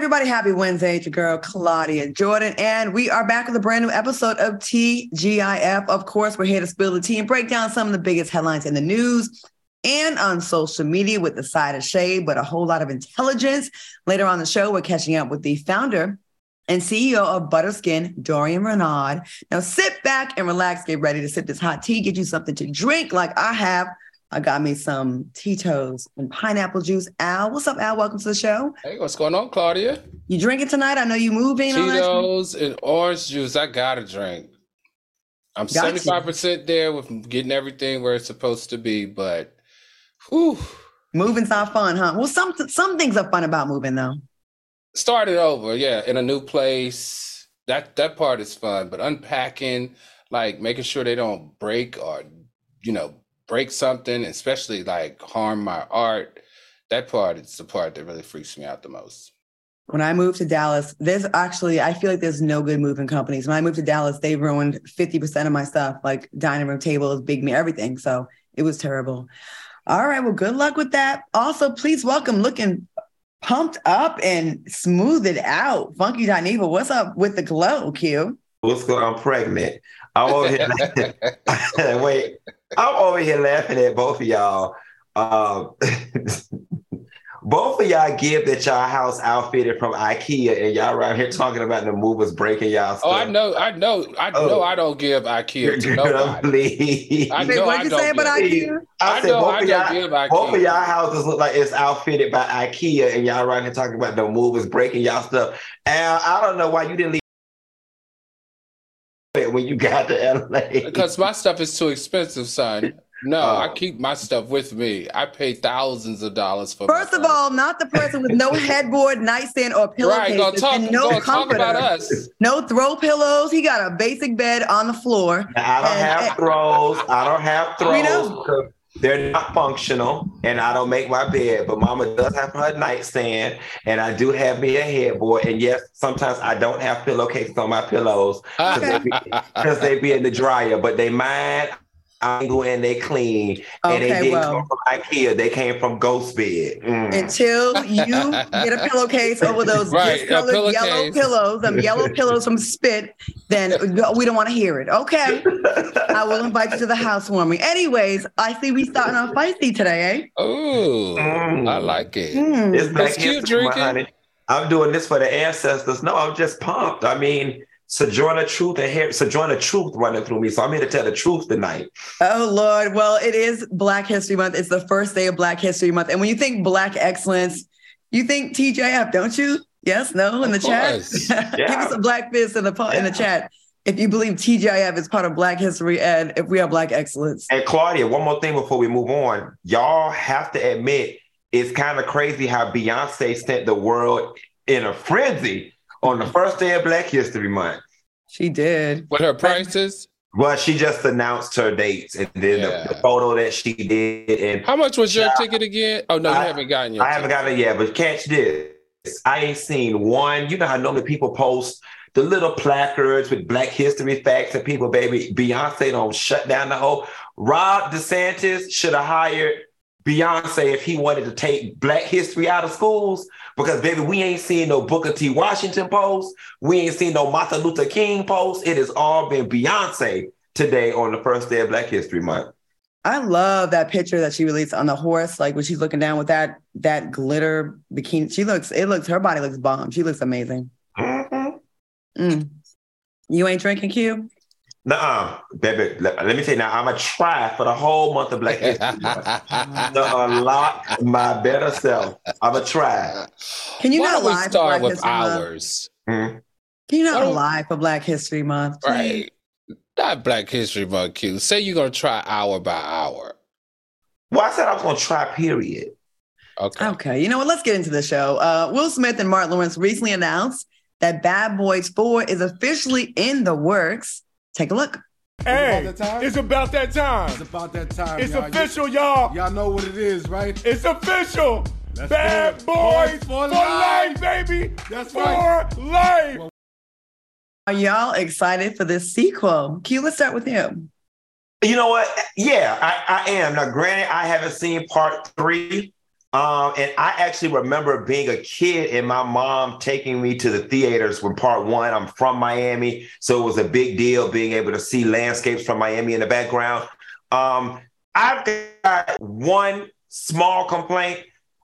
Everybody, happy Wednesday. It's your girl Claudia Jordan, and we are back with a brand new episode of TGIF. Of course, we're here to spill the tea and break down some of the biggest headlines in the news and on social media with the side of shade, but a whole lot of intelligence. Later on the show, we're catching up with the founder and CEO of Butterskin, Dorian Renaud. Now sit back and relax, get ready to sip this hot tea, get you something to drink like I have I got me some Tito's and pineapple juice. Al, what's up, Al? Welcome to the show. Hey, what's going on, Claudia? You drinking tonight? I know you moving. Tito's and orange juice. I gotta drink. I'm seventy five percent there with getting everything where it's supposed to be, but whew. moving's not fun, huh? Well, some some things are fun about moving though. Started over, yeah, in a new place. That that part is fun, but unpacking, like making sure they don't break or you know break something, especially like harm my art, that part is the part that really freaks me out the most. When I moved to Dallas, there's actually, I feel like there's no good moving companies. When I moved to Dallas, they ruined 50% of my stuff, like dining room tables, big me, everything. So it was terrible. All right. Well, good luck with that. Also, please welcome looking pumped up and smooth it out. Funky Dineva, what's up with the glow, Q? What's going on? I'm pregnant. I'm over here. Wait, I'm over here laughing at both of y'all. Um, both of y'all give that y'all house outfitted from IKEA, and y'all around here talking about the movers breaking y'all stuff. Oh, I know, I know, I oh. know. I don't give IKEA to nobody. I know what you say about IKEA? I, I said know both I of y'all, give IKEA. Both of y'all houses look like it's outfitted by IKEA, and y'all around here talking about the movers breaking y'all stuff. And I don't know why you didn't leave when you got to LA? Because my stuff is too expensive, son. No, I oh. keep my stuff with me. I pay thousands of dollars for. First of all, not the person with no headboard, nightstand, or pillowcase, right, talk, and no comforter. Talk about us. No throw pillows. He got a basic bed on the floor. I don't and, have and, throws. I don't have throws. They're not functional, and I don't make my bed. But Mama does have her nightstand, and I do have me a headboard. And yes, sometimes I don't have pillowcases on my pillows because they, they, be in the dryer. But they mine. I go in, they clean, okay, and they didn't well, come from IKEA. They came from Ghost Bed. Mm. Until you get a pillowcase over those right, discolored yellow pillows, them yellow pillows from Spit, then we don't want to hear it. Okay, I will invite you to the housewarming. Anyways, I see we starting off feisty today, eh? Oh, mm. I like it. Mm. It's cute drinking. I'm doing this for the ancestors. No, I'm just pumped. I mean Sojourner Truth and Harry, Sojourner Truth running through me. So I'm here to tell the truth tonight. Oh Lord. Well, it is Black History Month. It's the first day of Black History Month. And when you think Black excellence, you think TGIF, don't you? Yes, no, in the course. chat. Yeah. Give us a black fist in the yeah. in the chat. If you believe TGIF is part of Black history and if we are Black excellence. And Claudia, one more thing before we move on. Y'all have to admit it's kind of crazy how Beyonce sent the world in a frenzy on the first day of Black History Month. She did. What her prices? Well, she just announced her dates and then yeah. the, the, photo that she did. And how much was your ticket again? Oh no, I, you haven't gotten your. I haven't gotten it yet, but catch this. I ain't seen one. You know how normally people post the little placards with Black History facts and people, baby, Beyonce don't shut down the whole. Ron DeSantis should have hired Beyonce if he wanted to take Black history out of schools. Because baby, we ain't seen no Booker T. Washington post. We ain't seen no Martin Luther King post. It has all been Beyonce today on the first day of Black History Month. I love that picture that she released on the horse, like when she's looking down with that that glitter bikini. She looks, it looks, her body looks bomb. She looks amazing. Mm-hmm. Mm. You ain't drinking, Q? Nuh-uh, baby. Let, let me tell you now. I'm gonna try for the whole month of Black History Month to unlock my better self. I'm gonna try. Can you Why not don't lie for start Black with History Month? ours? Hmm? Can you not don't- lie for Black History Month? please? Right. Not Black History Month, Q. Say you're gonna try hour by hour. Well, I said I was gonna try. Period. Okay. Okay, you know what? Let's get into the show. Uh, Will Smith and Martin Lawrence recently announced that Bad Boys 4 is officially in the works. Take a look. Hey, about that time? it's about that time. It's about that time. It's y'all. official, y'all. Y'all know what it is, right? It's official. Let's Bad it. boys Boys for for life, life. baby. That's for right. life. Are y'all excited for this sequel? Q, let's start with you. You know what? Yeah, I, I am. Now, granted, I haven't seen part three. Um, and I actually remember being a kid and my mom taking me to the theaters when part one. I'm from Miami, so it was a big deal being able to see landscapes from Miami in the background. Um, I've got one small complaint.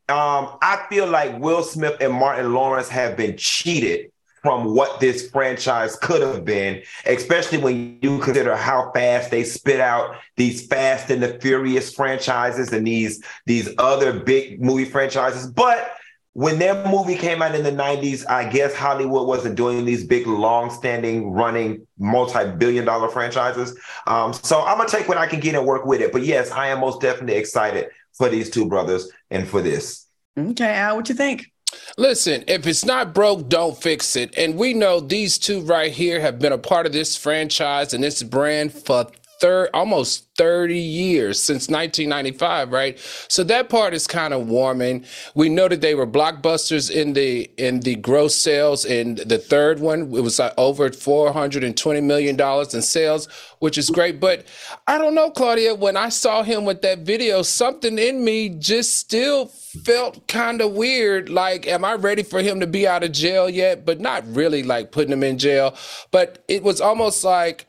Um, I feel like Will Smith and Martin Lawrence have been cheated from what this franchise could have been, especially when you consider how fast they spit out these Fast and the Furious franchises and these these other big movie franchises. But when their movie came out in the 90s, I guess Hollywood wasn't doing these big, long-standing, running, multi-billion dollar franchises. Um, so I'm gonna take what I can get and work with it. But yes, I am most definitely excited for these two brothers and for this. Okay, Al, what do you think? Listen, if it's not broke, don't fix it. And we know these two right here have been a part of this franchise and this brand for third almost 30 years since 1995 right? So that part is kind of warming. We know that they were blockbusters in the in the gross sales in the third one it was like over 420 million dollars in sales which is great. But i don't know claudia when i saw him with that video something in me just still felt kind of weird like am i ready for him to be out of jail yet? But not really like putting him in jail. But it was almost like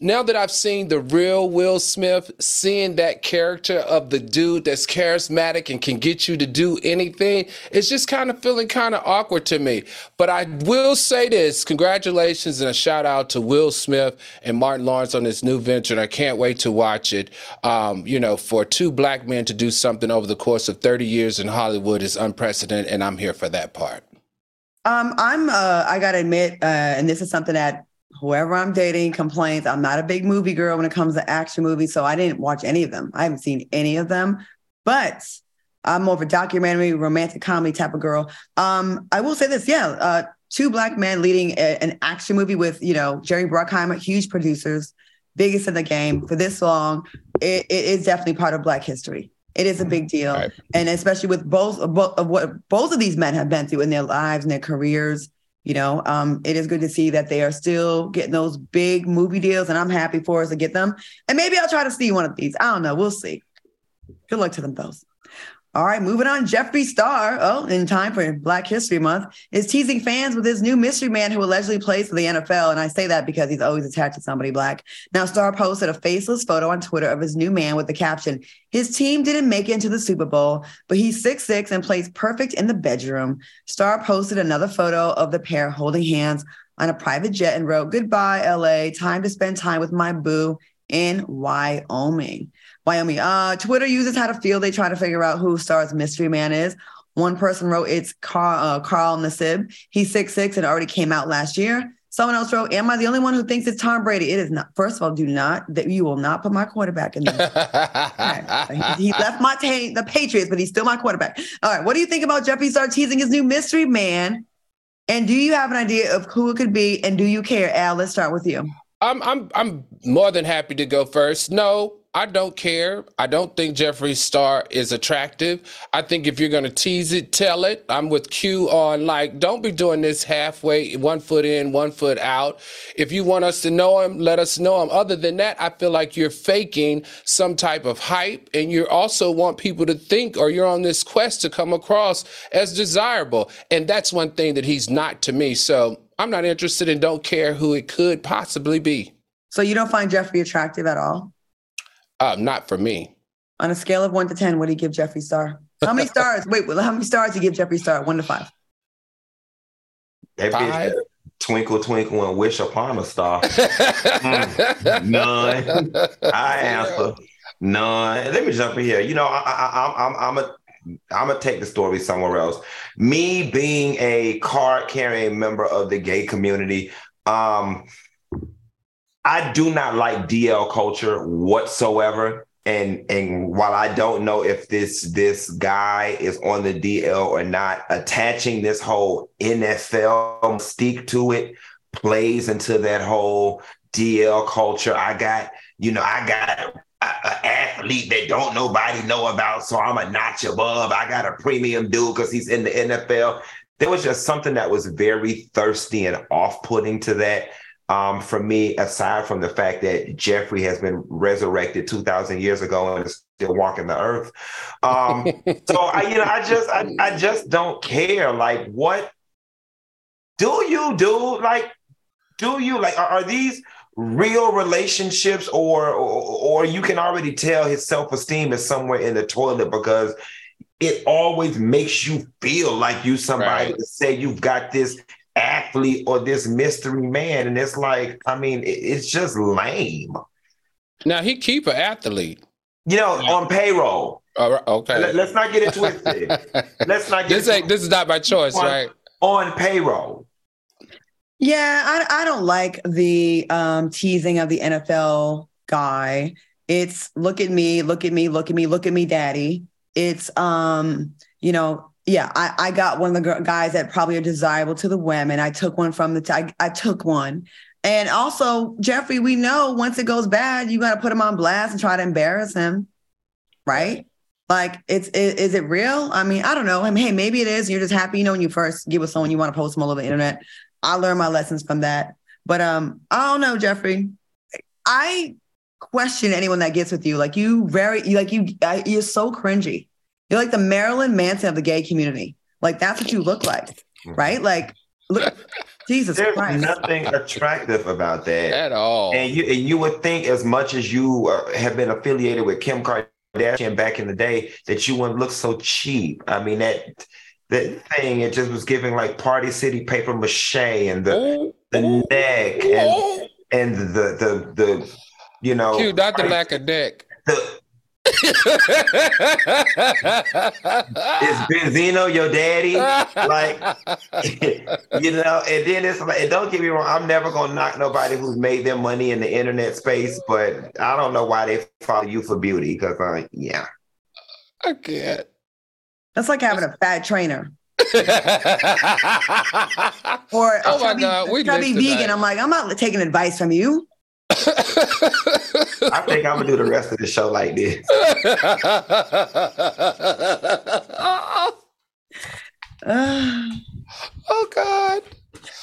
now that I've seen the real Will Smith, seeing that character of the dude that's charismatic and can get you to do anything, it's just kind of feeling kind of awkward to me. But I will say this congratulations and a shout out to Will Smith and Martin Lawrence on this new venture. And I can't wait to watch it. Um, you know, for two black men to do something over the course of 30 years in Hollywood is unprecedented, and I'm here for that part. Um, I'm uh I gotta admit, uh, and this is something that whoever I'm dating complains. I'm not a big movie girl when it comes to action movies, so I didn't watch any of them. I haven't seen any of them, but I'm more of a documentary, romantic comedy type of girl. Um, I will say this, yeah, uh, two black men leading a- an action movie with you know Jerry Bruckheimer, huge producers, biggest in the game for this long. It, it is definitely part of Black history. It is a big deal, Right. and especially with both of, both of what both of these men have been through in their lives and their careers. You know, um, it is good to see that they are still getting those big movie deals, and I'm happy for us to get them. And maybe I'll try to see one of these. I don't know. We'll see. Good luck to them both. All right, moving on. Jeffree Star, oh, in time for Black History Month, is teasing fans with his new mystery man who allegedly plays for the NFL. And I say that because he's always attached to somebody black. Now, Star posted a faceless photo on Twitter of his new man with the caption, His team didn't make it into the Super Bowl, but he's 6'6 and plays perfect in the bedroom. Star posted another photo of the pair holding hands on a private jet and wrote, Goodbye, LA. Time to spend time with my boo in Wyoming. Wyoming. Uh, Twitter users had a field. They try to figure out who Star's mystery man is. One person wrote it's Carl, uh, Carl Nassib. He's six six and already came out last year. Someone else wrote, "Am I the only one who thinks it's Tom Brady?" It is not. First of all, do not that you will not put my quarterback in there. Okay. He left my the Patriots, but he's still my quarterback. All right, what do you think about Jeffree Star teasing his new mystery man? And do you have an idea of who it could be? And do you care, Al? Let's start with you. I'm I'm I'm more than happy to go first. No, I don't care. I don't think Jeffree Star is attractive. I think if you're gonna tease it, tell it. I'm with Q on like, don't be doing this halfway, one foot in, one foot out. If you want us to know him, let us know him. Other than that, I feel like you're faking some type of hype, and you also want people to think, or you're on this quest to come across as desirable. And that's one thing that he's not to me. So I'm not interested and don't care who it could possibly be. So you don't find Jeffree attractive at all? Uh, not for me. On a scale of one to ten, what do you give Jeffree Star? How many stars? Wait, how many stars do you give Jeffree Star? One to five. That Five. twinkle twinkle and wish upon a star. Mm, none. I answer none. Let me jump in here. You know, I, I, I'm I'm a I'm gonna take the story somewhere else. Me being a card carrying member of the gay community, um, I do not like DL culture whatsoever. And and while I don't know if this this guy is on the DL or not, attaching this whole NFL mystique to it plays into that whole DL culture. I got, you know, I got an athlete that don't nobody know about, so I'm a notch above. I got a premium dude because he's in the NFL. There was just something that was very thirsty and off-putting to that um, for me, aside from the fact that Jeffree has been resurrected 2,000 years ago and is still walking the earth. Um, so I, you know, I just, I, I just don't care. Like, what do you do? Like, do you like? Are, are these real relationships, or, or, or you can already tell his self esteem is somewhere in the toilet because it always makes you feel like you somebody Right. to say you've got this athlete or this mystery man and it's like i mean it- it's just lame now he keep an athlete. you know on payroll All right, okay. Let, us not get it twisted let's not get this ain't this is not by choice, On- right? on payroll Yeah, I, I don't like the um, teasing of the NFL guy. It's look at me, look at me, look at me, look at me, daddy. It's um, you know, yeah, I, I got one of the guys that probably are desirable to the women. I took one from the t- I, I took one. And also, Jeffree, we know once it goes bad, you got to put him on blast and try to embarrass him, right? Like, it's is, is it real? I mean, I don't know. I mean, hey, maybe it is. You're just happy, you know, when you first get with someone, you want to post them all over the internet. I learned my lessons from that. But um, I don't know, Jeffree. I question anyone that gets with you. Like you, very you like you. I, you're so cringy. You're like the Marilyn Manson of the gay community. Like that's what you look like, right? Like, look, Jesus there's Christ. nothing attractive about that At all. And you and you would think as much as you uh, have been affiliated with Kim Kardashian back in the day that you wouldn't look so cheap. I mean that that thing it just was giving like Party City paper mache and the Ooh, the neck and and the the the you know Cute, not the lack of neck. the, is Benzino your daddy? Like you know, and then it's like, and don't get me wrong, I'm never gonna knock nobody who's made their money in the internet space, but I don't know why they follow you for beauty because, uh, yeah, I can't. That's like having a fat trainer or a Oh my chubby, God, we chubby vegan. tonight. I'm like, I'm not taking advice from you. I think I'm gonna do the rest of the show like this. Oh God.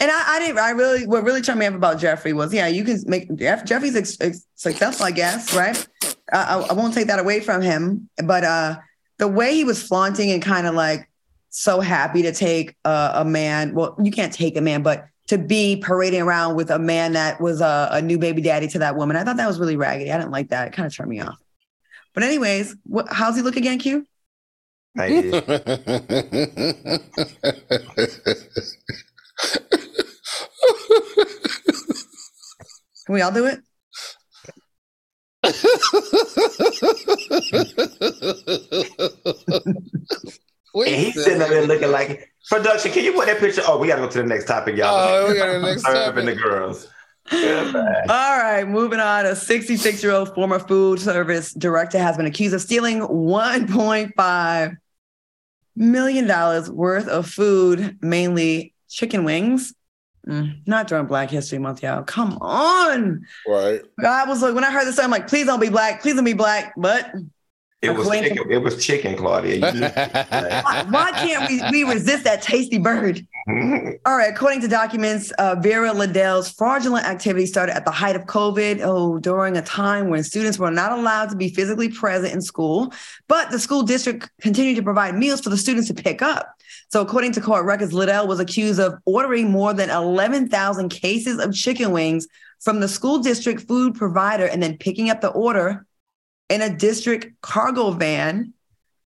And I, I didn't. I really, what really turned me up about Jeffree was, yeah, you can make Jeff, Jeffree's ex, ex- successful, I guess, right? I, I, I won't take that away from him, but uh, the way he was flaunting and kind of like so happy to take uh, a man. Well, you can't take a man, but to be parading around with a man that was a, a new baby daddy to that woman, I thought that was really raggedy. I didn't like that. It kind of turned me off. But anyways, what, how's he look again, Q? I. Can we all do it? We And he's sitting up there looking like production. Can you put that picture? Oh, we gotta go to the next topic, y'all. Oh, we got the next Urban the girls. Goodbye. All right, moving on. A 66 year old former food service director has been accused of stealing $1.5 million worth of food, mainly chicken wings. Mm, not during Black History Month, y'all. Come on. Right. God was like, when I heard this, I'm like, please don't be black. Please don't be black. But It was According to- chicken. It was chicken, Claudia. Why, why can't we, we resist that tasty bird? All right. According to documents, uh, Vera Liddell's fraudulent activity started at the height of COVID, oh, during a time when students were not allowed to be physically present in school, but the school district continued to provide meals for the students to pick up. So, according to court records, Liddell was accused of ordering more than 11,000 cases of chicken wings from the school district food provider and then picking up the order in a district cargo van.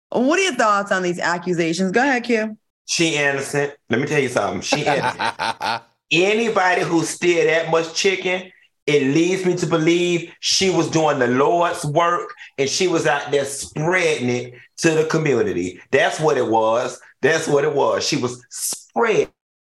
What are your thoughts on these accusations? Go ahead, Q. she innocent. Let me tell you something. She innocent. anybody who steal that much chicken, it leads me to believe she was doing the Lord's work and she was out there spreading it to the community. That's what it was. That's what it was. She was spreading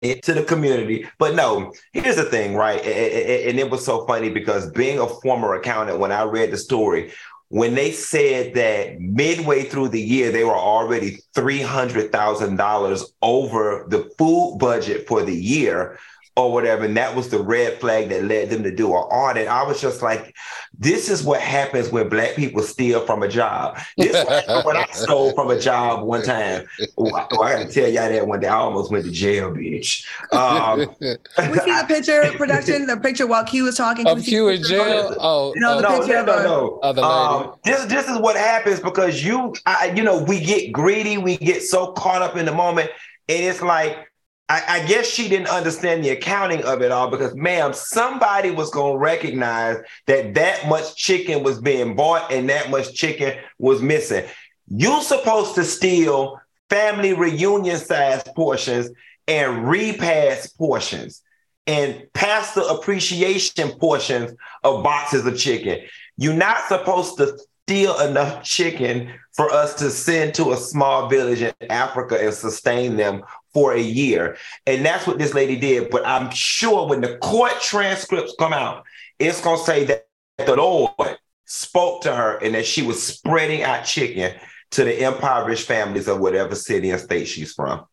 it to the community. But no, here's the thing, right? And it was so funny because being a former accountant, when I read the story, when they said that midway through the year they were already $300,000 over the food budget for the year, or whatever. And that was the red flag that led them to do an audit. I was just like, this is what happens when black people steal from a job. This is what I stole from a job one time. Oh, I, oh, I gotta tell y'all that one day. I almost went to jail, bitch. Um, we see the picture production, the picture while Q was talking. Of Q in jail? Oh, no, the no, picture no, of no, no. Um, this this is what happens because you, I, you know, we get greedy, we get so caught up in the moment, and it's like I, I guess she didn't understand the accounting of it all because, ma'am, somebody was going to recognize that that much chicken was being bought and that much chicken was missing. You're supposed to steal family reunion size portions and repass portions and pastor appreciation portions of boxes of chicken. You're not supposed to steal enough chicken for us to send to a small village in Africa and sustain them for a year. And that's what this lady did. But I'm sure when the court transcripts come out, it's going to say that the Lord spoke to her and that she was spreading out chicken to the impoverished families of whatever city and state she's from.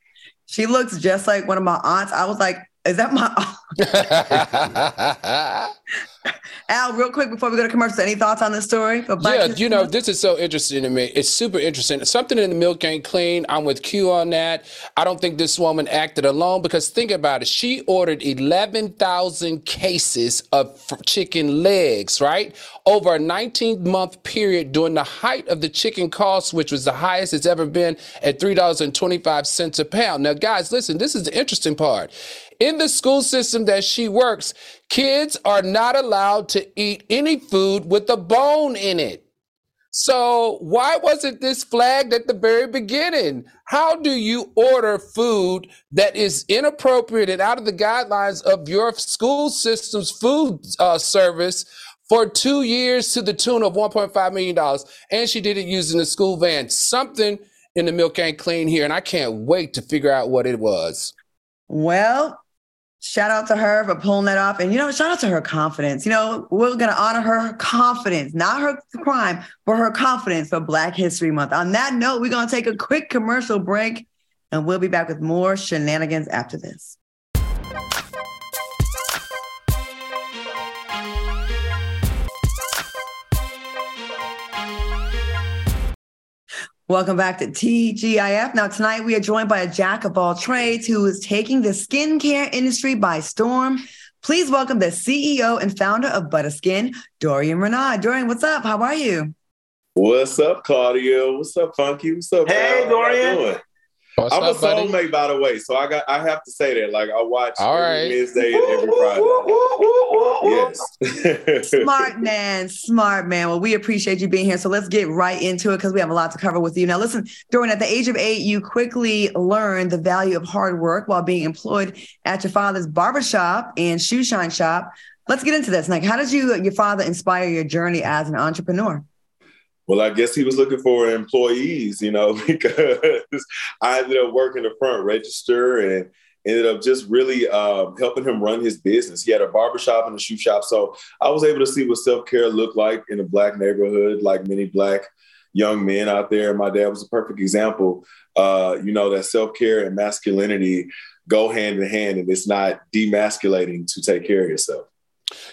She looks just like one of my aunts. I was like, is that my Al, real quick before we go to commercials, any thoughts on this story? yeah, you know, this is so interesting to me. It's super interesting. Something in the milk ain't clean. I'm with Q on that. I don't think this woman acted alone because think about it. She ordered 11,000 cases of chicken legs, right? Over a 19 month period during the height of the chicken cost, which was the highest it's ever been at $3.25 a pound. Now, guys, listen, this is the interesting part. In the school system that she works, kids are not allowed to eat any food with a bone in it. So why wasn't this flagged at the very beginning? How do you order food that is inappropriate and out of the guidelines of your school system's food uh, service for two years to the tune of $1.5 million? And she did it using the school van. Something in the milk ain't clean here, and I can't wait to figure out what it was. Well, shout out to her for pulling that off. And, you know, shout out to her confidence. You know, we're going to honor her confidence, not her crime, but her confidence for Black History Month. On that note, we're going to take a quick commercial break and we'll be back with more shenanigans after this. Welcome back to TGIF. Now, tonight we are joined by a jack of all trades who is taking the skincare industry by storm. Please welcome the CEO and founder of Butterskin, Dorian Renaud. Dorian, what's up? How are you? What's up, Claudia? What's up, Funky? What's up? Hey, Al? How Dorian. Doing? What's I'm a up, buddy? soulmate, by the way, so I got I have to say that. Like I watch All every right. Wednesday and every Friday. Yes. Smart man, smart man. Well, we appreciate you being here. So let's get right into it because we have a lot to cover with you. Now, listen, Dorian, at the age of eight, you quickly learned the value of hard work while being employed at your father's barbershop and shoe shine shop. Let's get into this. Like, how did you, your father, inspire your journey as an entrepreneur? Well, I guess he was looking for employees, you know, because I ended up working the front register and ended up just really um, helping him run his business. He had a barbershop and a shoe shop. So I was able to see what self care looked like in a Black neighborhood, like many Black young men out there. My dad was a perfect example, uh, you know, that self care and masculinity go hand in hand and it's not demasculating to take care of yourself.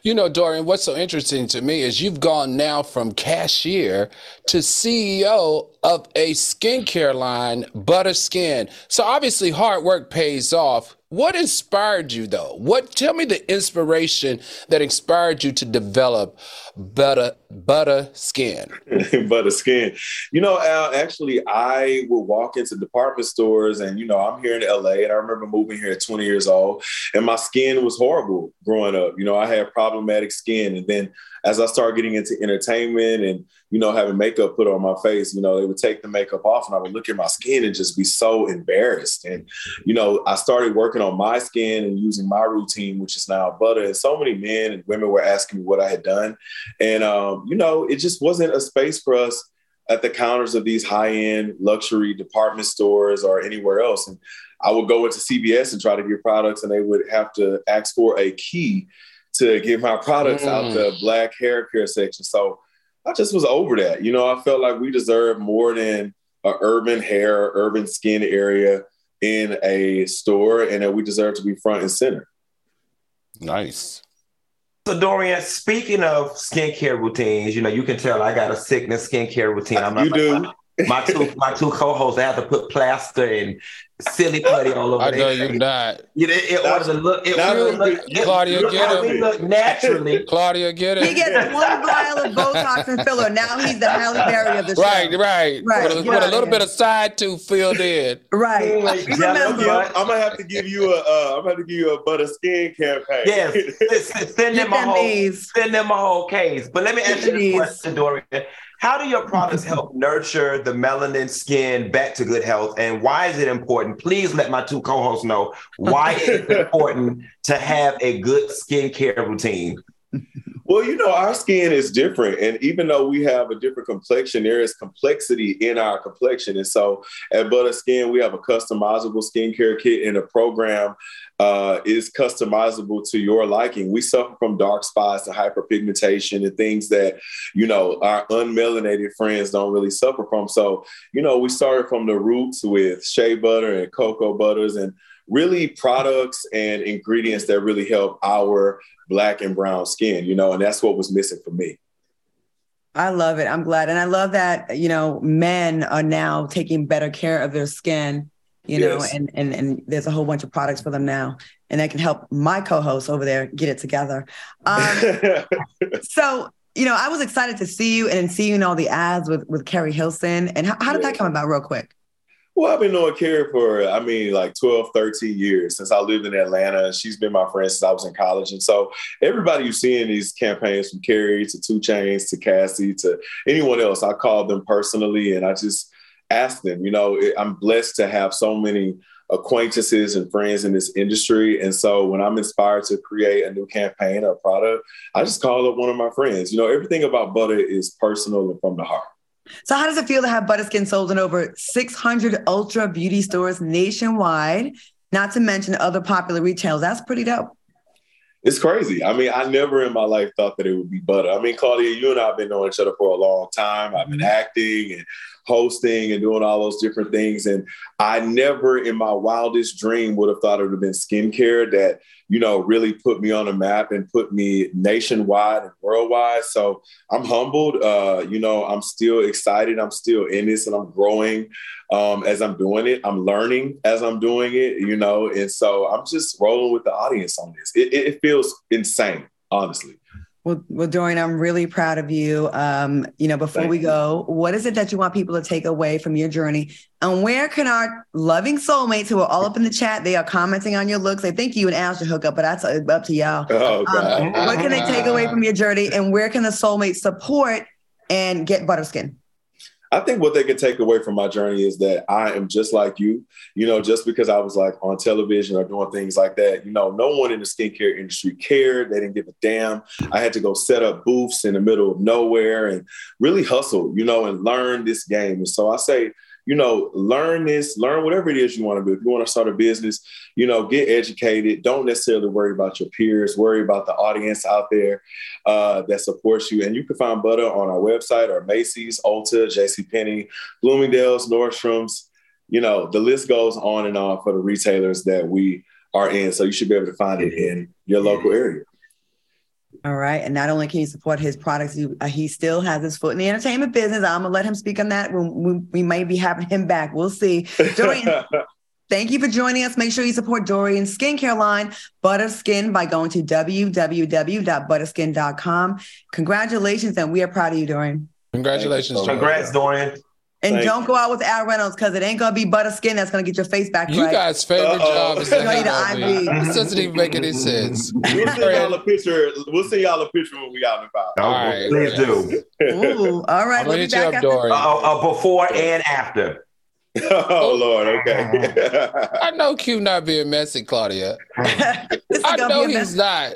You know, Dorian, what's so interesting to me is you've gone now from cashier to CEO of a skincare line, Butter Skin. So obviously hard work pays off. What inspired you though? What tell me the inspiration that inspired you to develop Butter Butter Skin? butter skin. You know, Al, actually, I would walk into department stores and, you know, I'm here in LA and I remember moving here at 20 years old and my skin was horrible growing up. You know, I had problematic skin. And then as I started getting into entertainment and you know, having makeup put on my face, you know, they would take the makeup off and I would look at my skin and just be so embarrassed. And, you know, I started working on my skin and using my routine, which is now butter. And so many men and women were asking me what I had done. And, um, you know, it just wasn't a space for us at the counters of these high end luxury department stores or anywhere else. And I would go into CVS and try to get products, and they would have to ask for a key to get my products mm. out the black hair care section. So, I just was over that. You know, I felt like we deserve more than a urban hair, urban skin area in a store, and that we deserve to be front and center. Nice. So Dorian, speaking of skincare routines, you know, you can tell I got a sickness skincare routine. I'm not you do. My, my two my two co-hosts, they have to put plaster and silly putty all over. I know you're not. You know, in order to look, it really look, Claudia, look get him. We look naturally. Claudia, get him. He gets one vial of Botox and filler. Now he's the Halle Berry of the show. Right, right, Right, With, a, with a little bit of side tooth filled in. Right. Like, yeah, remember- yeah. I'm gonna have to give you a. Uh, I'm gonna have to give you a butter skin campaign. Yes, s- s- send them a whole knees. send them a whole case. But let me ask you Knees. this question, Dorian. How do your products help nurture the melanin skin back to good health? And why is it important? Please let my two co-hosts know why it's important to have a good skincare routine. Well, you know, our skin is different. And even though we have a different complexion, there is complexity in our complexion. And so at Butter Skin, we have a customizable skincare kit and a program uh, is customizable to your liking. We suffer from dark spots to hyperpigmentation and things that, you know, our unmelanated friends don't really suffer from. So, you know, we started from the roots with shea butter and cocoa butters and really products and ingredients that really help our black and brown skin, you know, and that's what was missing for me. I love it. I'm glad. And I love that, you know, men are now taking better care of their skin, you know, and, and and there's a whole bunch of products for them now. And that can help my co-host over there get it together. Um, so, you know, I was excited to see you and see you in all the ads with with Keri Hilson. And how, how did that come about real quick? well, I've been knowing Keri for, I mean, like 12, 13 years since I lived in Atlanta. She's been my friend since I was in college. And so everybody you see in these campaigns from Keri to 2 Chainz to Cassie to anyone else, I called them personally and I just asked them, you know, I'm blessed to have so many acquaintances and friends in this industry. And so when I'm inspired to create a new campaign or product, I just call up one of my friends. You know, everything about butter is personal and from the heart. So how does it feel to have Butterskin sold in over 600 Ulta Beauty stores nationwide? Not to mention other popular retailers. That's pretty dope. It's crazy. I mean, I never in my life thought that it would be butter. I mean, Claudia, you and I have been knowing each other for a long time. I've been mm-hmm. acting and hosting and doing all those different things. And I never in my wildest dream would have thought it would have been skincare that, you know, really put me on a map and put me nationwide and worldwide. So I'm humbled. Uh, you know, I'm still excited. I'm still in this and I'm growing um, as I'm doing it. I'm learning as I'm doing it, you know, and so I'm just rolling with the audience on this. It, it feels insane, honestly. Well, well, Dorian, I'm really proud of you. Um, you know, before Thank we go, what is it that you want people to take away from your journey? And where can our loving soulmates who are all up in the chat, they are commenting on your looks. They think you and Al should hook up, but that's up to y'all. Oh, Um, God. what can they take away from your journey? And where can the soulmates support and get Butterskin? I think what they can take away from my journey is that I am just like you. You know, just because I was like on television or doing things like that, you know, no one in the skincare industry cared. They didn't give a damn. I had to go set up booths in the middle of nowhere and really hustle, you know, and learn this game. And so I say, you know, learn this, learn whatever it is you want to do. If you want to start a business, you know, get educated. Don't necessarily worry about your peers. Worry about the audience out there uh, that supports you. And you can find Butter on our website or Macy's, Ulta, JCPenney, Bloomingdale's, Nordstrom's. You know, the list goes on and on for the retailers that we are in. So you should be able to find it in your local area. All right. And not only can you support his products, he, uh, he still has his foot in the entertainment business. I'm going to let him speak on that. We, we, we may be having him back. We'll see. Dorian, Thank you for joining us. Make sure you support Dorian's skincare line, Butterskin, by going to www.butterskin.com. Congratulations, and we are proud of you, Dorian. Congratulations, Thank you so Joe. much. Congrats, Dorian. And Thank don't you. go out with Al Reynolds because it ain't gonna be butter skin that's gonna get your face back You right. guys' favorite Uh-oh. job is to You hate need on an me. IV. This doesn't even make any sense. We'll send y'all a picture. We'll send y'all a picture when we out and about. All right. please do. Ooh, all right. I'm We'll gonna be hit you back up, after. Dory. Uh, uh, before and after. oh Lord, okay. I know Q not being messy, Claudia. I know he's mess. not.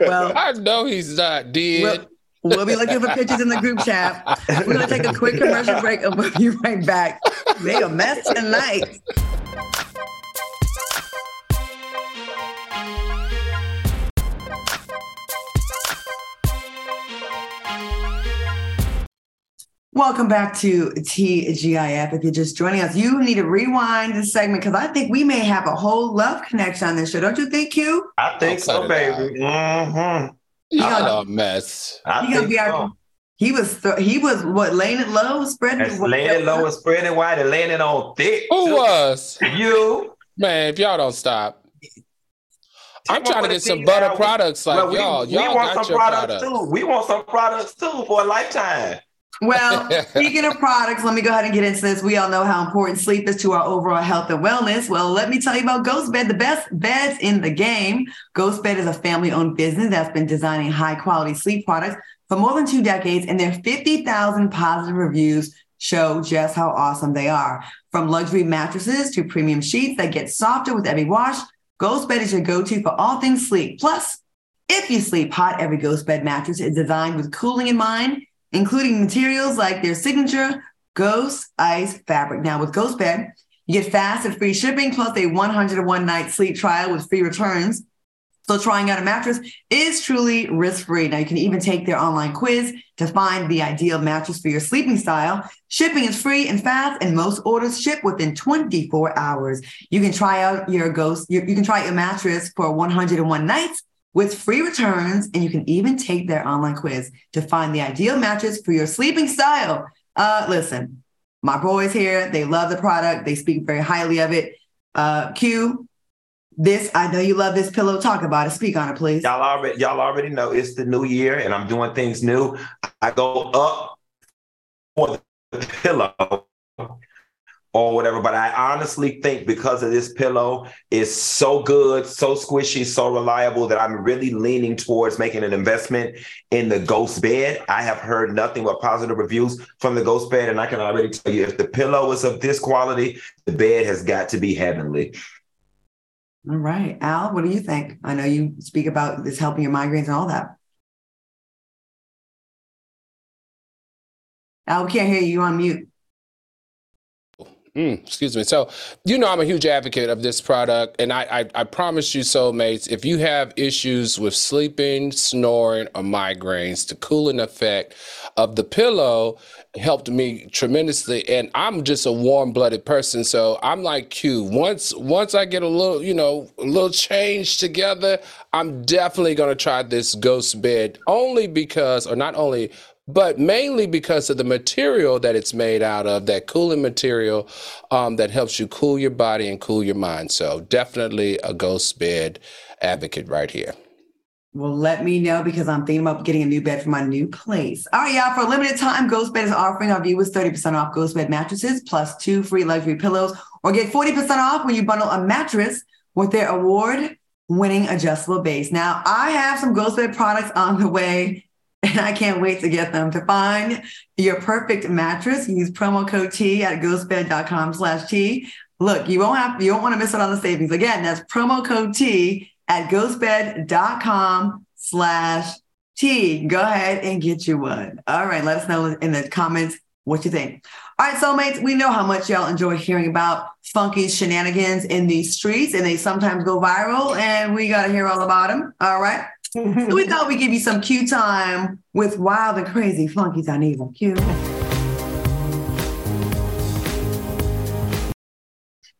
Well, I know he's not. Did we'll, we'll be looking for pictures in the group chat. We're gonna take a quick commercial break and we'll be right back. They a mess tonight. Welcome back to TGIF. If you're just joining us, you need to rewind this segment because I think we may have a whole love connection on this show. Don't you think, Q? I think I'll so, baby. Mm-hmm. Y'all a mess. I He gonna think be our- so. He was th- he was what laying it low, spreading That's it laying it low and spreading wide and laying it on thick. Who too. was? You. Man, if y'all don't stop. I'm trying to get some butter products like well, we, y'all. we Y'all want got some your products products. too. We want some products too for a lifetime. Well, speaking of products, let me go ahead and get into this. We all know how important sleep is to our overall health and wellness. Well, let me tell you about Ghost Bed, the best beds in the game. Ghost Bed is a family-owned business that's been designing high-quality sleep products for more than two decades, and their 50,000 positive reviews show just how awesome they are. From luxury mattresses to premium sheets that get softer with every wash, Ghost Bed is your go-to for all things sleep. Plus, if you sleep hot, every Ghost Bed mattress is designed with cooling in mind including materials like their signature Ghost Ice fabric. Now, with Ghost Bed, you get fast and free shipping plus a 101 night sleep trial with free returns. So, trying out a mattress is truly risk free. Now, you can even take their online quiz to find the ideal mattress for your sleeping style. Shipping is free and fast, and most orders ship within 24 hours. You can try out your Ghost, you, you can try your mattress for 101 nights with free returns, and you can even take their online quiz to find the ideal mattress for your sleeping style. Uh, listen, my boys here, they love the product. They speak very highly of it. Uh, Q, this, I know you love this pillow. Talk about it. Speak on it, please. Y'all already y'all already know it's the new year and I'm doing things new. I go up for the pillow or whatever, but I honestly think because of this pillow is so good, so squishy, so reliable that I'm really leaning towards making an investment in the ghost bed. I have heard nothing but positive reviews from the ghost bed, and I can already tell you if the pillow is of this quality, the bed has got to be heavenly. All right. Al, what do you think? I know you speak about this helping your migraines and all that. Al, we can't hear you. On mute. Mm, excuse me. So, you know, I'm a huge advocate of this product, and I, I, I promise you, soulmates, if you have issues with sleeping, snoring, or migraines, the cooling effect of the pillow helped me tremendously. And I'm just a warm-blooded person, so I'm like Q. Once once I get a little, you know, a little change together, I'm definitely gonna try this ghost bed, only because, or not only but mainly because of the material that it's made out of, that cooling material um, that helps you cool your body and cool your mind. So definitely a ghost bed advocate right here. Well, let me know because I'm thinking about getting a new bed for my new place. All right, y'all. For a limited time, Ghost Bed is offering our viewers 30% off Ghost Bed mattresses plus two free luxury pillows, or get 40% off when you bundle a mattress with their award winning adjustable base. Now, I have some Ghost Bed products on the way and I can't wait to get them. To find your perfect mattress, use promo code T at ghostbed.com slash T. Look, you won't have you don't want to miss out on the savings. Again, that's promo code T at ghostbed.com slash T. Go ahead and get you one. All right, let us know in the comments what you think. All right, soulmates, we know how much y'all enjoy hearing about funky shenanigans in these streets, and they sometimes go viral, and we got to hear all about them. All right. So we thought we'd give you some cue time with wild and crazy funkies on evil. cue.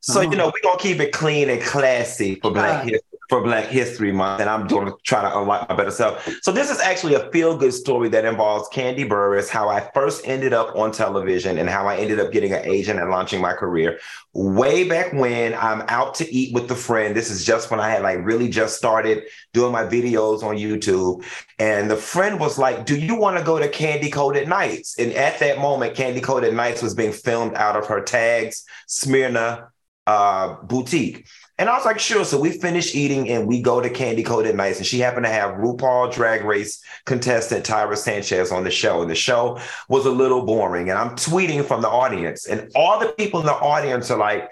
So, you know, we're going to keep it clean and classy for Black Uh, History for Black History Month, and I'm doing trying to unlock my better self. So this is actually a feel good story that involves Kandi Burruss, how I first ended up on television, and how I ended up getting an agent and launching my career. Way back when I'm out to eat with a friend. This is just when I had like really just started doing my videos on YouTube, and the friend was like, "Do you want to go to Kandi Koated Nights?" And at that moment, Kandi Koated Nights was being filmed out of her tags Smyrna uh, boutique. And I was like, sure. So we finish eating and we go to Kandi Koated Nights. And she happened to have RuPaul Drag Race contestant Tyra Sanchez on the show. And the show was a little boring. And I'm tweeting from the audience. And all the people in the audience are like,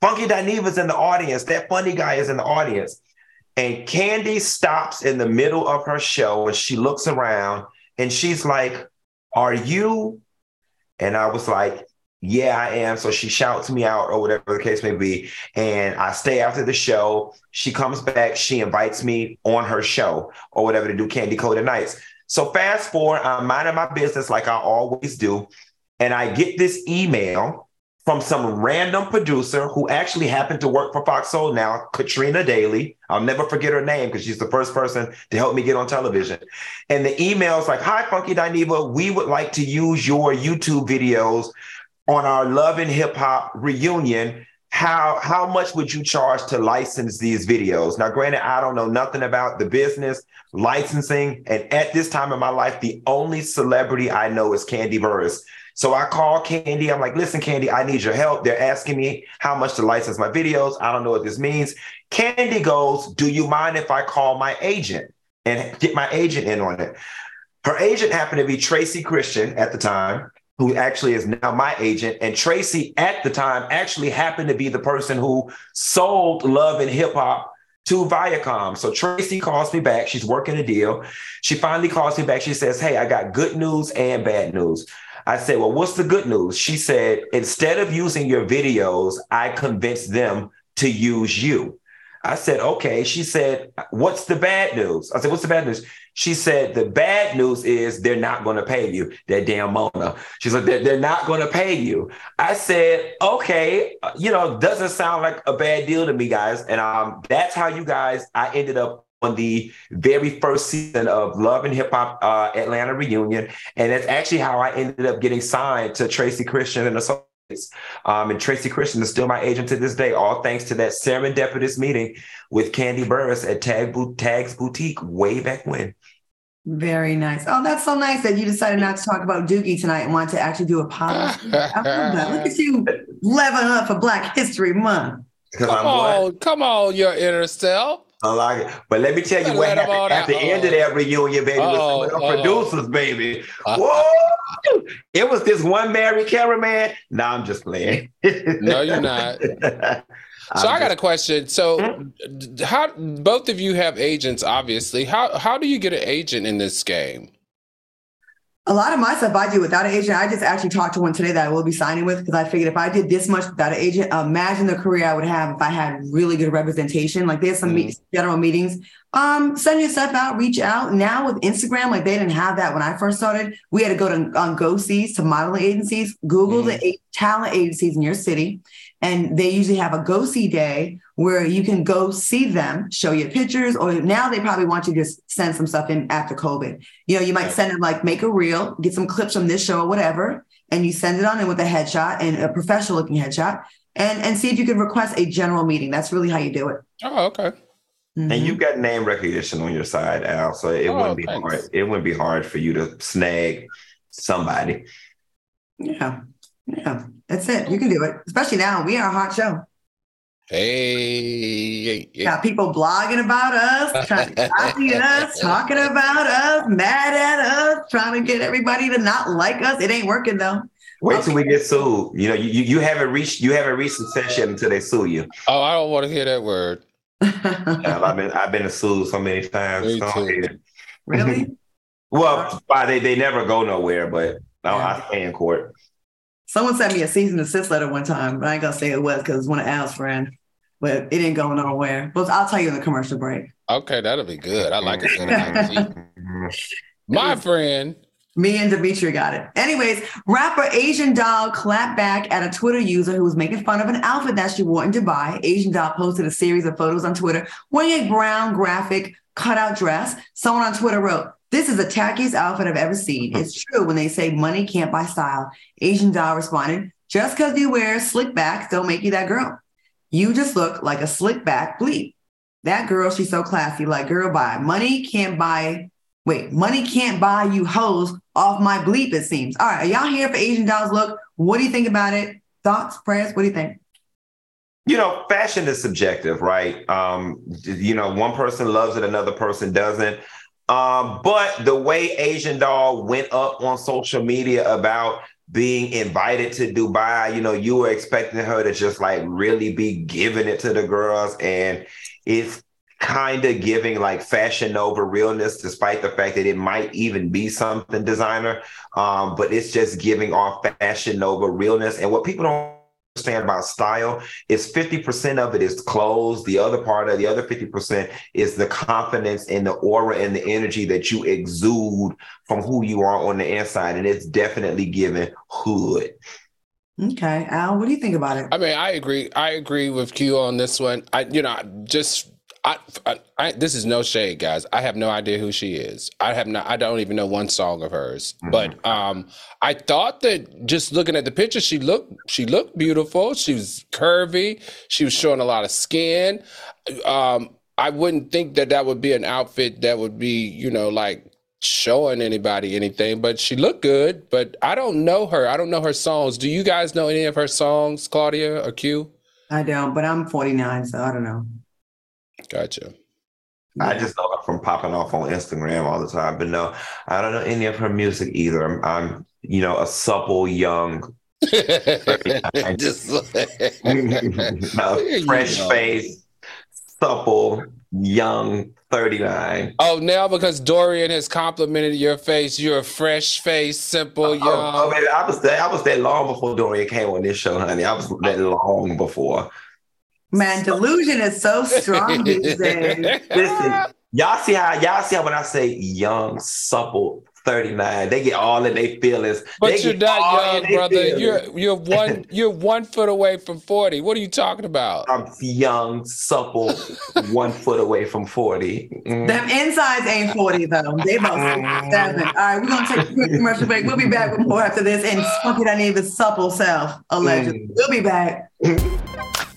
Funky Dineva's in the audience. That funny guy is in the audience. And Candy stops in the middle of her show and she looks around and she's like, Are you? And I was like, yeah, I am. So she shouts me out or whatever the case may be. And I stay after the show. She comes back. She invites me on her show or whatever to do Kandi Koated Nights. So fast forward, I'm minding my business like I always do. And I get this email from some random producer who actually happened to work for Fox Soul now, Katrina Daly. I'll never forget her name because she's the first person to help me get on television. And the email's like, Hi, Funky Dineva, we would like to use your YouTube videos on our Love and Hip Hop reunion, how how much would you charge to license these videos? Now, granted, I don't know nothing about the business licensing, and at this time in my life, the only celebrity I know is Kandi Burruss. So I call Kandi. I'm like, listen, Kandi, I need your help. They're asking me how much to license my videos. I don't know what this means. Kandi goes, Do you mind if I call my agent and get my agent in on it? Her agent happened to be Tracy Christian at the time who actually is now my agent. And Tracy at the time actually happened to be the person who sold Love and Hip Hop to Viacom. So Tracy calls me back. She's working a deal. She finally calls me back. She says, Hey, I got good news and bad news. I said, Well, what's the good news? She said, Instead of using your videos, I convinced them to use you. I said, okay. She said, what's the bad news? I said, what's the bad news? She said, the bad news is they're not going to pay you. That damn Mona. She's like, they're, they're not going to pay you. I said, okay, you know, doesn't sound like a bad deal to me, guys. And um, that's how you guys, I ended up on the very first season of Love and Hip Hop uh, Atlanta reunion. And that's actually how I ended up getting signed to Tracy Christian and Associates. Um, and Tracy Christian is still my agent to this day, all thanks to that serendipitous meeting with Kandi Burruss at Tag Bo- Tags Boutique way back when. Very nice. Oh, that's so nice that you decided not to talk about Doogie tonight and want to actually do a podcast. I love that. Look at you leveling up for Black History Month. Come on, come on, your inner self. I like it. But let me tell you what happened at the end of that reunion, baby, oh, with some of producers, baby. Whoa! It was this one Mary cameraman. No, I'm just playing. no, you're not. So I got a question. So, hmm? how both of you have agents? Obviously, how how do you get an agent in this game? A lot of my stuff I do without an agent. I just actually talked to one today that I will be signing with because I figured if I did this much without an agent, imagine the career I would have if I had really good representation. Like there's some mm-hmm. general meetings. Um, send your stuff out, reach out. Now with Instagram, like they didn't have that when I first started. We had to go to on GoSees to modeling agencies, Google mm-hmm. the talent agencies in your city, and they usually have a go see day where you can go see them, show you pictures, or now they probably want you to just send some stuff in after COVID. You know, you might send them like make a reel, get some clips from this show or whatever, and you send it on in with a headshot and a professional looking headshot and, and see if you can request a general meeting. That's really how you do it. Oh, okay. Mm-hmm. And you've got name recognition on your side, Al. So it oh, wouldn't be thanks. hard. It wouldn't be hard for you to snag somebody. Yeah. Yeah, that's it. You can do it. Especially now, we are a hot show. Hey, hey, got people blogging about us, trying to copy us, talking about us, mad at us, trying to get everybody to not like us. It ain't working though. Wait till we get sued. You know, you, you haven't reached you haven't reached success yet until they sue you. Oh, I don't want to hear that word. yeah, I've been I've been sued so many times. Really? well, they they never go nowhere, but no, I stay in court. Someone sent me a cease and desist letter one time, but I ain't gonna say it was because it's one of Al's friends. But it didn't go nowhere. But I'll tell you in the commercial break. Okay, that'll be good. I like it. My friend, Me and Dimitri got it. Anyways, rapper Asian Doll clapped back at a Twitter user who was making fun of an outfit that she wore in Dubai. Asian Doll posted a series of photos on Twitter wearing a brown graphic cutout dress. Someone on Twitter wrote, This is the tackiest outfit I've ever seen. It's true when they say money can't buy style. Asian Doll responded, Just because you wear slick backs don't make you that girl. You just look like a slick back bleep. That girl, she's so classy. Like, girl, buy. Money can't buy Wait, money can't buy you hoes off my bleep, it seems. All right, are y'all here for Asian Dolls Look? What do you think about it? Thoughts, prayers? What do you think? You know, fashion is subjective, right? Um, you know, one person loves it, another person doesn't. Um, but the way Asian Doll went up on social media about being invited to Dubai, you know, you were expecting her to just like really be giving it to the girls. And it's kind of giving like fashion over realness, despite the fact that it might even be something designer. Um, but it's just giving off fashion over realness. And what people don't understand about style is 50% of it is clothes. The other part of the other 50% is the confidence and the aura and the energy that you exude from who you are on the inside. And it's definitely given hood. Okay. Al, what do you think about it? I mean, I agree. I agree with Q on this one. I, you know, just I, I, I, this is no shade, guys. I have no idea who she is. I have not. I don't even know one song of hers. Mm-hmm. But um, I thought that just looking at the picture, she looked she looked beautiful. She was curvy. She was showing a lot of skin. Um, I wouldn't think that that would be an outfit that would be, you know, like showing anybody anything. But she looked good. But I don't know her. I don't know her songs. Do you guys know any of her songs, Claudia or Q? I don't. But I'm 49, so I don't know. Gotcha. I just know her from popping off on Instagram all the time, but no, I don't know any of her music either. I'm, I'm you know, a supple young, just fresh face, supple young 39. Oh, now because Dorian has complimented your face, you're a fresh face, simple, oh, young. Oh, oh man, I was that I was there long before Dorian came on this show, honey. I was that long before. Man, delusion is so strong these days. Listen, y'all see how y'all see how when I say young, supple, 39, they get all in their feelings. But they you're not young, brother. Feelings. You're you're one you're one foot away from 40. What are you talking about? I'm young, supple, one foot away from 40. Mm. Them insides ain't 40 though. They about seven. All right, we're gonna take a quick commercial break. We'll be back with more after this. And Spunky that need the supple self, allegedly. Mm. We'll be back.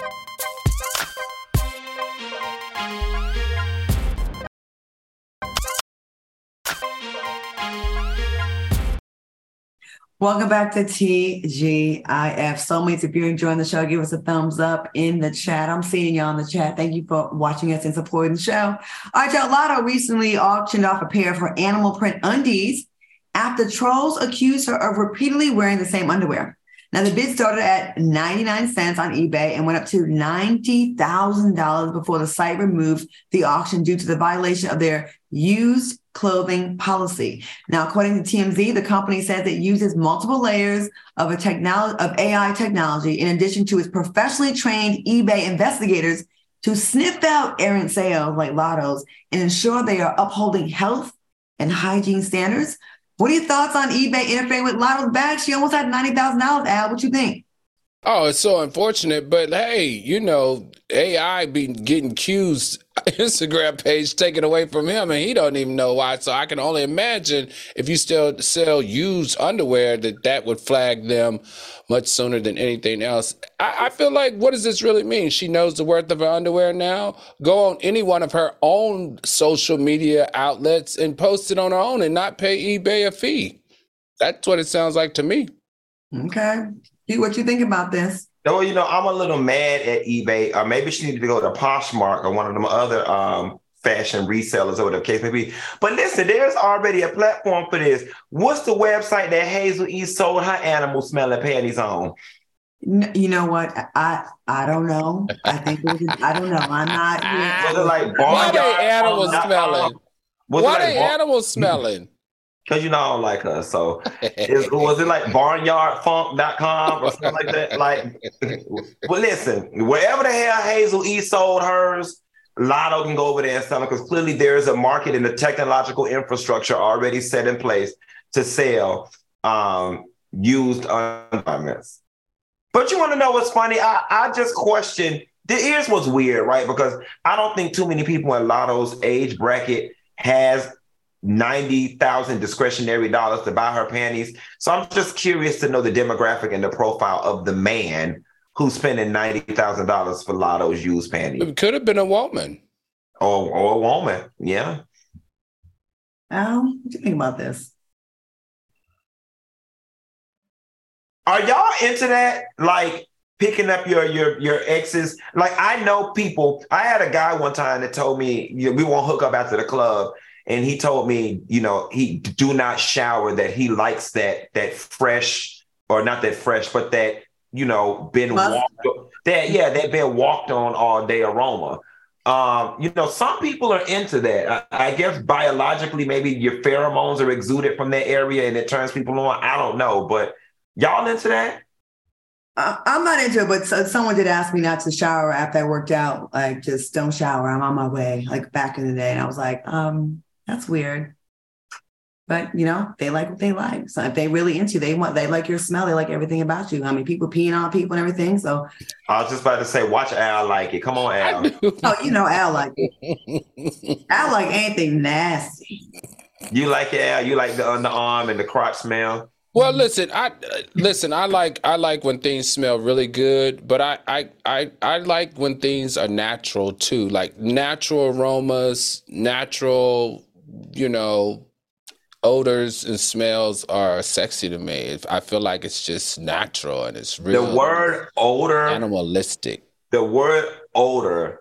Welcome back to TGIF. Soulmates, if you're enjoying the show, give us a thumbs up in the chat. I'm seeing y'all in the chat. Thank you for watching us and supporting the show. All right, y'all. Latto recently auctioned off a pair of her animal print undies after trolls accused her of repeatedly wearing the same underwear. Now, the bid started at 99 cents on eBay and went up to $90,000 before the site removed the auction due to the violation of their used clothing policy. Now, according to TMZ, the company says it uses multiple layers of a technology of AI technology in addition to its professionally trained eBay investigators to sniff out errant sales like Latto's and ensure they are upholding health and hygiene standards. What are your thoughts on eBay interfering with Latto's bag? She almost had $90,000, Al. What do you think? Oh, it's so unfortunate, but hey, you know, AI be getting Q's Instagram page taken away from him, and he don't even know why. So I can only imagine if you still sell used underwear, that that would flag them much sooner than anything else. I, I feel like, what does this really mean? She knows the worth of her underwear now. Go on any one of her own social media outlets and post it on her own, and not pay eBay a fee. That's what it sounds like to me. Okay what you think about this? No, you know, I'm a little mad at eBay. Or maybe she needed to go to Poshmark or one of them other um, fashion resellers or whatever the case may be. But listen, there's already a platform for this. What's the website that Hazel E sold her animal smelling panties on? You know what? I I don't know. I think it was, I don't know. I'm not. Was it like what are animals smelling? What are like animals smelling? Because you know I don't like her. So is, was it like barnyardfunk.com or something like that? Like, well, listen, wherever the hell Hazel E sold hers, Latto can go over there and sell it because clearly there is a market and the technological infrastructure already set in place to sell um, used undergarments. But you want to know what's funny? I, I just question the ears was weird, right? Because I don't think too many people in Latto's age bracket has 90,000 discretionary dollars to buy her panties. So I'm just curious to know the demographic and the profile of the man who's spending $90,000 for Latto's used panties. It could have been a woman. Or, or a woman, yeah. Al, what do you think about this? Are y'all into that? Like picking up your your your exes? Like I know people. I had a guy one time that told me we won't hook up after the club, and he told me, you know, he do not shower. That he likes that that fresh or not that fresh, but that you know been walked that yeah that been walked on all day aroma. Um, you know, some people are into that. I, I guess biologically, maybe your pheromones are exuded from that area and it turns people on. I don't know, but y'all into that? I'm not into it, but so, someone did ask me not to shower after I worked out. Like, just don't shower. I'm on my way. Like back in the day, and I was like, um, that's weird. But you know, they like what they like. So if they really into, you, they want, they like your smell. They like everything about you. I mean, people peeing on people and everything. So, I was just about to say, watch Al like it. Come on, Al. oh, you know, Al like it. Al like anything nasty. You like it, Al? You like the uh, underarm and the crotch smell? Well, listen, I listen. I like I like when things smell really good, but I I I, I like when things are natural too, like natural aromas, natural, you know, odors and smells are sexy to me. I feel like it's just natural and it's real. The word odor, animalistic. the word odor.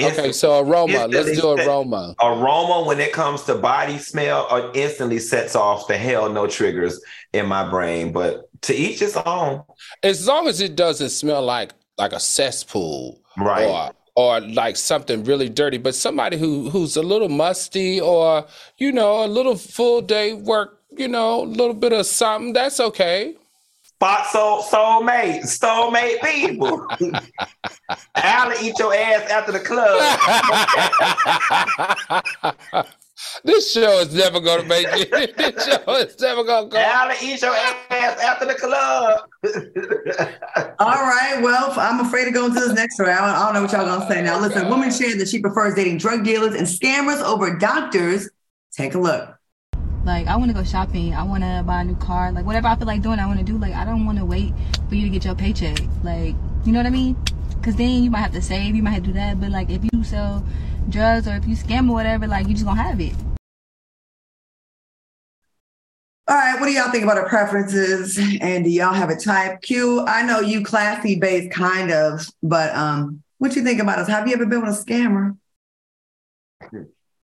Okay, so aroma. Let's do aroma. aroma when it comes to body smell uh, instantly sets off the hell no triggers in my brain. But to each his own. As long as it doesn't smell like like a cesspool, Right. or or like something really dirty, but somebody who who's a little musty or you know a little full day work, you know, a little bit of something, that's okay. Spot soul soulmate, soulmate people. Al eat your ass after the club. this show is never gonna make it. this show is never gonna go. Al eat your ass after the club. All right. Well, I'm afraid to go into this next round. I don't know what y'all gonna say now. Listen, woman shared that she prefers dating drug dealers and scammers over doctors. Take a look. Like I want to go shopping. I want to buy a new car. Like whatever I feel like doing, I want to do. Like I don't want to wait for you to get your paycheck. Like you know what I mean? Because then you might have to save. You might have to do that. But like if you sell drugs or if you scam or whatever, like you just gonna have it. All right, what do y'all think about our preferences? And do y'all have a type? Q, I know you classy based kind of, but um, what you think about us? Have you ever been with a scammer?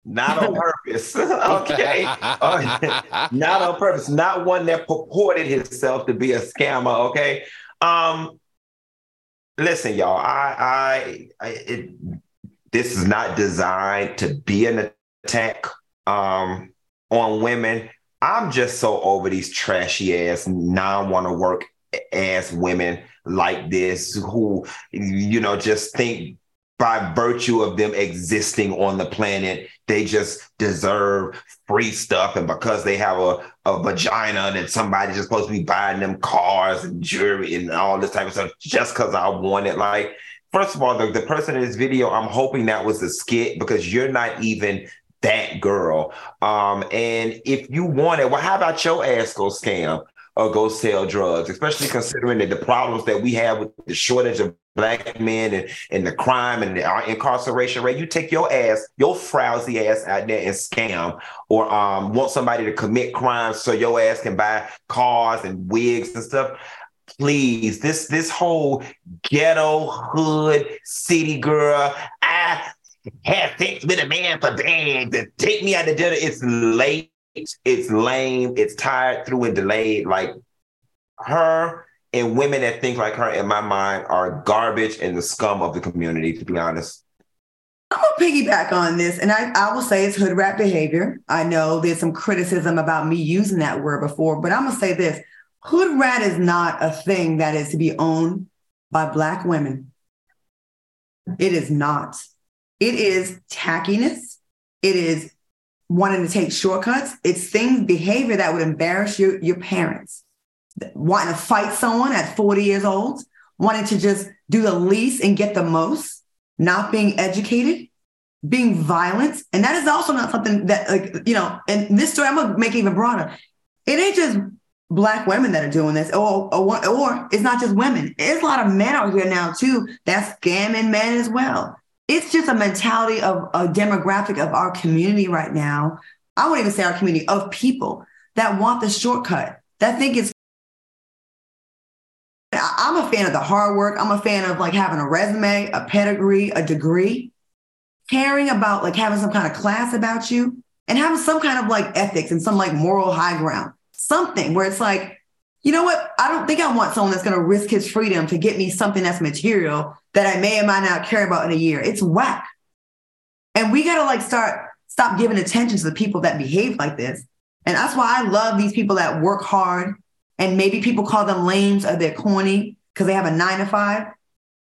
Not on purpose. okay. Not on purpose. Not one that purported himself to be a scammer. Okay. Um, listen, y'all. I, I, I it, this is not designed to be an attack um, on women. I'm just so over these trashy ass non want to work ass women like this who, you know, just think by virtue of them existing on the planet, they just deserve free stuff. And because they have a, a vagina, that somebody's just supposed to be buying them cars and jewelry and all this type of stuff just because I want it. Like, first of all, the, the person in this video, I'm hoping that was a skit because you're not even that girl. Um, and if you want it, well, how about your ass go scam or go sell drugs, especially considering that the problems that we have with the shortage of black men and, and the crime and our incarceration rate, you take your ass, your frowsy ass out there and scam or um, want somebody to commit crimes so your ass can buy cars and wigs and stuff. Please, this this whole ghetto hood city girl, I have sex with a man for bags and take me out to dinner. It's late, it's lame, it's tired through and delayed. Like her and women that think like her, in my mind, are garbage and the scum of the community, to be honest. I'm gonna piggyback on this, and I, I will say it's hood rat behavior. I know there's some criticism about me using that word before, but I'm gonna say this: hood rat is not a thing that is to be owned by black women. It is not. It is tackiness. It is wanting to take shortcuts. It's things, behavior that would embarrass your, your parents. Wanting to fight someone at 40 years old, wanting to just do the least and get the most, not being educated, being violent. And that is also not something that, like, you know, and this story, I'm going to make even broader. It ain't just black women that are doing this, or, or, or it's not just women. it's a lot of men out here now, too, that's scamming men as well it's just a mentality of a demographic of our community right now. I wouldn't even say our community of people that want the shortcut, that think it's. I'm a fan of the hard work. I'm a fan of like having a resume, a pedigree, a degree, caring about like having some kind of class about you and having some kind of like ethics and some like moral high ground, something where it's like, you know what? I don't think I want someone that's going to risk his freedom to get me something that's material that I may or might not care about in a year. It's whack. And we got to like start, stop giving attention to the people that behave like this. And that's why I love these people that work hard. And maybe people call them lames or they're corny because they have a nine to five.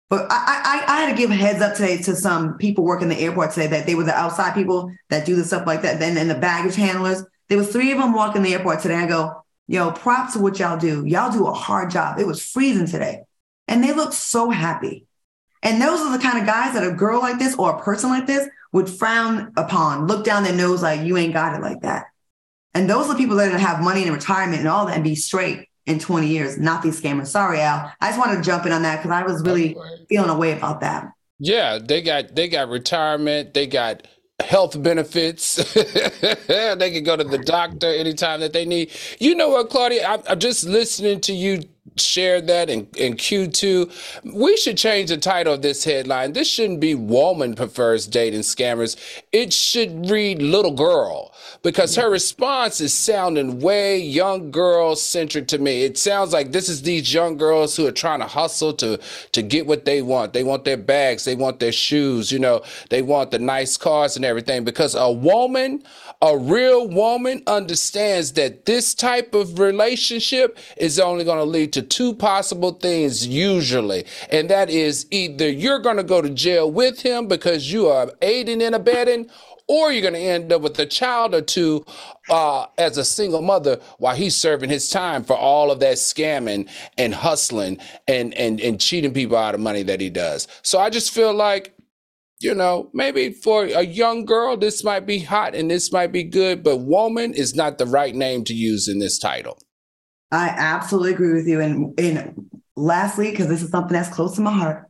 But I, I, I had to give a heads up today to some people working the airport today that they were the outside people that do the stuff like that. Then and the baggage handlers. There was three of them walking the airport today. I go, Yo, props to what y'all do. Y'all do a hard job. It was freezing today. And they look so happy. And those are the kind of guys that a girl like this or a person like this would frown upon, look down their nose like, you ain't got it like that. And those are the people that are to have money in retirement and all that and be straight in 20 years, not these scammers. Sorry, Al. I just wanted to jump in on that because I was really feeling a way about that. Yeah, they got they got retirement, they got health benefits. they can go to the doctor anytime that they need. You know what, Claudia? I'm, I'm just listening to you share that in, in Q2. We should change the title of this headline. This shouldn't be woman prefers dating scammers. It should read little girl because her response is sounding way young girl centric to me. It sounds like this is these young girls who are trying to hustle to to get what they want. They want their bags, they want their shoes, you know, they want the nice cars and everything because a woman, a real woman understands that this type of relationship is only going to lead to two possible things usually. And that is either you're going to go to jail with him because you are aiding and abetting or you're going to end up with a child or two uh, as a single mother while he's serving his time for all of that scamming and hustling and, and, and cheating people out of money that he does. So I just feel like, you know, maybe for a young girl, this might be hot and this might be good, but woman is not the right name to use in this title. I absolutely agree with you. And, and lastly, because this is something that's close to my heart,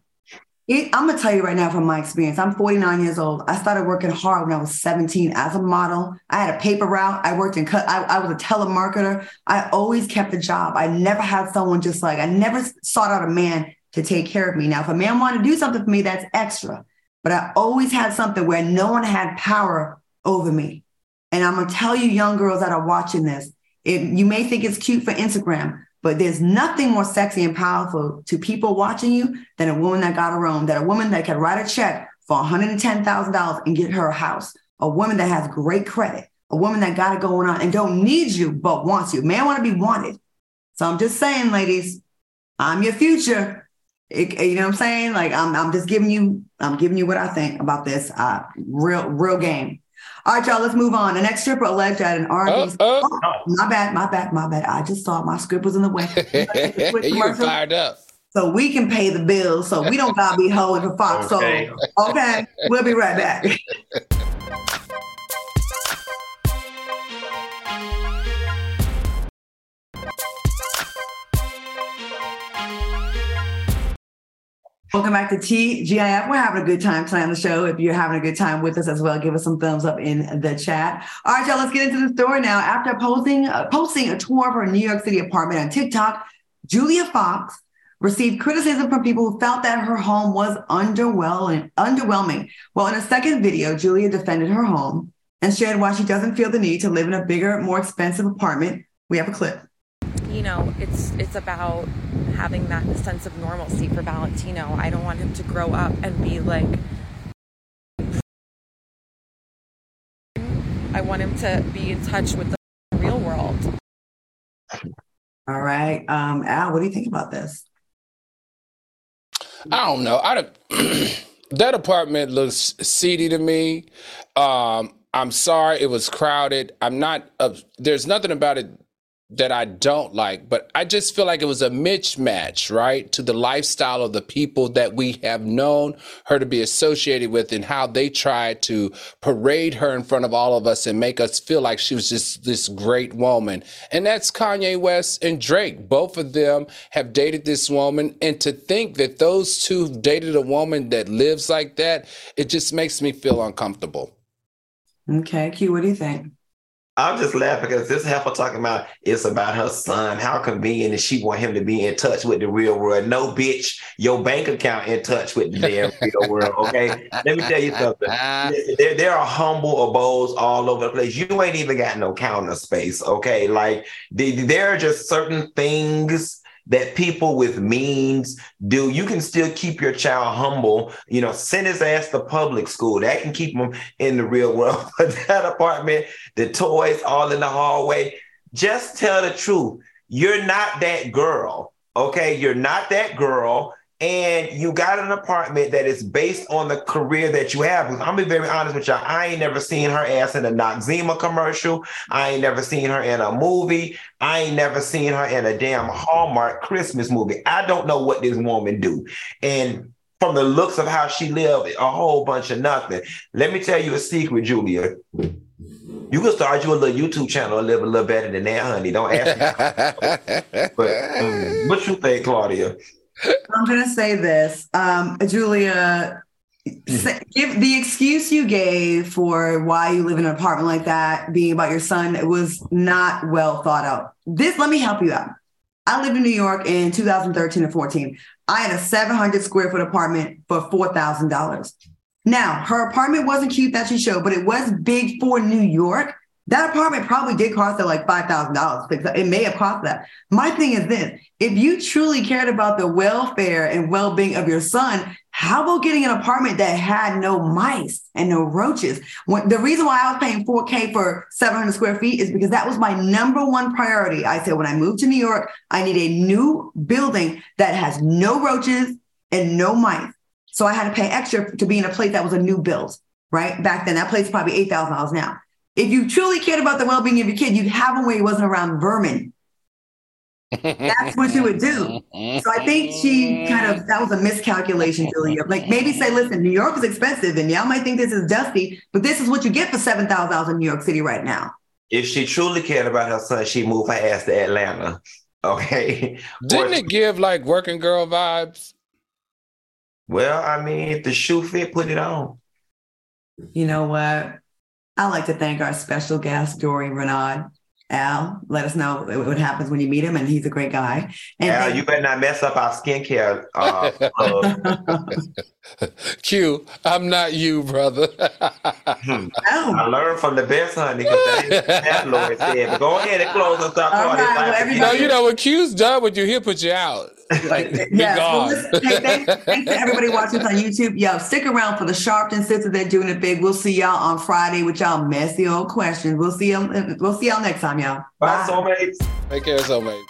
it, I'm gonna tell you right now from my experience. I'm 49 years old. I started working hard when I was 17 as a model. I had a paper route. I worked in cut. I, I was a telemarketer. I always kept a job. I never had someone just like I never sought out a man to take care of me. Now, if a man wanted to do something for me, that's extra. But I always had something where no one had power over me. And I'm gonna tell you, young girls that are watching this, if you may think it's cute for Instagram, but there's nothing more sexy and powerful to people watching you than a woman that got her own, that a woman that can write a check for $110,000 and get her a house, a woman that has great credit, a woman that got it going on and don't need you, but wants you. Man, want to be wanted. So I'm just saying, ladies, I'm your future. It, you know what I'm saying? Like I'm, I'm just giving you, I'm giving you what I think about this. Uh, real, real game. All right, y'all, let's move on. The next stripper alleged at an R&B. Oh, oh. oh, my bad, my bad, my bad. I just thought my script was in the way. you fired up. So we can pay the bills. So we don't gotta be holding for Fox. Okay. So okay, we'll be right back. Welcome back to TGIF. We're having a good time on the show. If you're having a good time with us as well, give us some thumbs up in the chat. All right, y'all, let's get into the story now. After posting, uh, posting a tour of her New York City apartment on TikTok, Julia Fox received criticism from people who felt that her home was underwhelming. underwhelming. Well, in a second video, Julia defended her home and shared why she doesn't feel the need to live in a bigger, more expensive apartment. We have a clip you know, it's it's about having that sense of normalcy for Valentino. I don't want him to grow up and be like I want him to be in touch with the real world. All right. Um, Al, what do you think about this? I don't know. I don't, that apartment looks seedy to me. Um, I'm sorry it was crowded. I'm not. Uh, there's nothing about it that I don't like, but I just feel like it was a mismatch, right, to the lifestyle of the people that we have known her to be associated with and how they tried to parade her in front of all of us and make us feel like she was just this great woman. And that's Kanye West and Drake. Both of them have dated this woman. And to think that those two dated a woman that lives like that, it just makes me feel uncomfortable. Okay, Q, what do you think? I'm just laughing because this heifer talking about it's about her son. How convenient is she want him to be in touch with the real world? No, bitch, your bank account in touch with the damn real world. Okay, let me tell you something. There, there are humble abodes all over the place. You ain't even got no counter space. Okay, like there are just certain things that people with means do. You can still keep your child humble. You know, send his ass to public school. That can keep him in the real world. But that apartment, the toys all in the hallway. Just tell the truth. You're not that girl. Okay, you're not that girl and you got an apartment that is based on the career that you have. I'm gonna be very honest with y'all. I ain't never seen her ass in a Noxzema commercial. I ain't never seen her in a movie. I ain't never seen her in a damn Hallmark Christmas movie. I don't know what this woman do. And from the looks of how she lived, a whole bunch of nothing. Let me tell you a secret, Julia. You can start you a little YouTube channel and live a little better than that, honey. Don't ask me. but um, what you think, Claudia? I'm going to say this, um, Julia. Say, give the excuse you gave for why you live in an apartment like that, being about your son, it was not well thought out. This, let me help you out. I lived in New York in 2013 and 14. I had a 700 square foot apartment for $4,000. Now, her apartment wasn't cute that she showed, but it was big for New York. That apartment probably did cost her like $5,000. It may have cost that. My thing is this if you truly cared about the welfare and well being of your son, how about getting an apartment that had no mice and no roaches? When, the reason why I was paying 4K for 700 square feet is because that was my number one priority. I said, when I moved to New York, I need a new building that has no roaches and no mice. So I had to pay extra to be in a place that was a new build, right? Back then, that place probably $8,000 now. If you truly cared about the well being of your kid, you'd have him where he wasn't around vermin. That's what you would do. So I think she kind of that was a miscalculation, Julia. Like maybe say, listen, New York is expensive, and y'all might think this is dusty, but this is what you get for seven thousand dollars in New York City right now. If she truly cared about her son, she moved her ass to Atlanta. Okay. Didn't it give like working girl vibes? Well, I mean, if the shoe fit, put it on. You know what? I'd like to thank our special guest, Dorion Renaud. Al, let us know what happens when you meet him, and he's a great guy. And Al, you better not mess up our skincare. Uh, Q, I'm not you, brother. Hmm. oh. I learned from the best, honey, because that Lord said. But go ahead and close us up. All right, well, no, you know, when Q's done with you, he'll put you out. Like, yes. Well, listen, hey, thanks, thanks to everybody watching us on YouTube. Yo, stick around for the Sharpton sisters. They're doing it big. We'll see y'all on Friday with y'all messy old questions. We'll see y'all. We'll see y'all next time, y'all. Bye, Bye. soulmates. Take care, soulmates.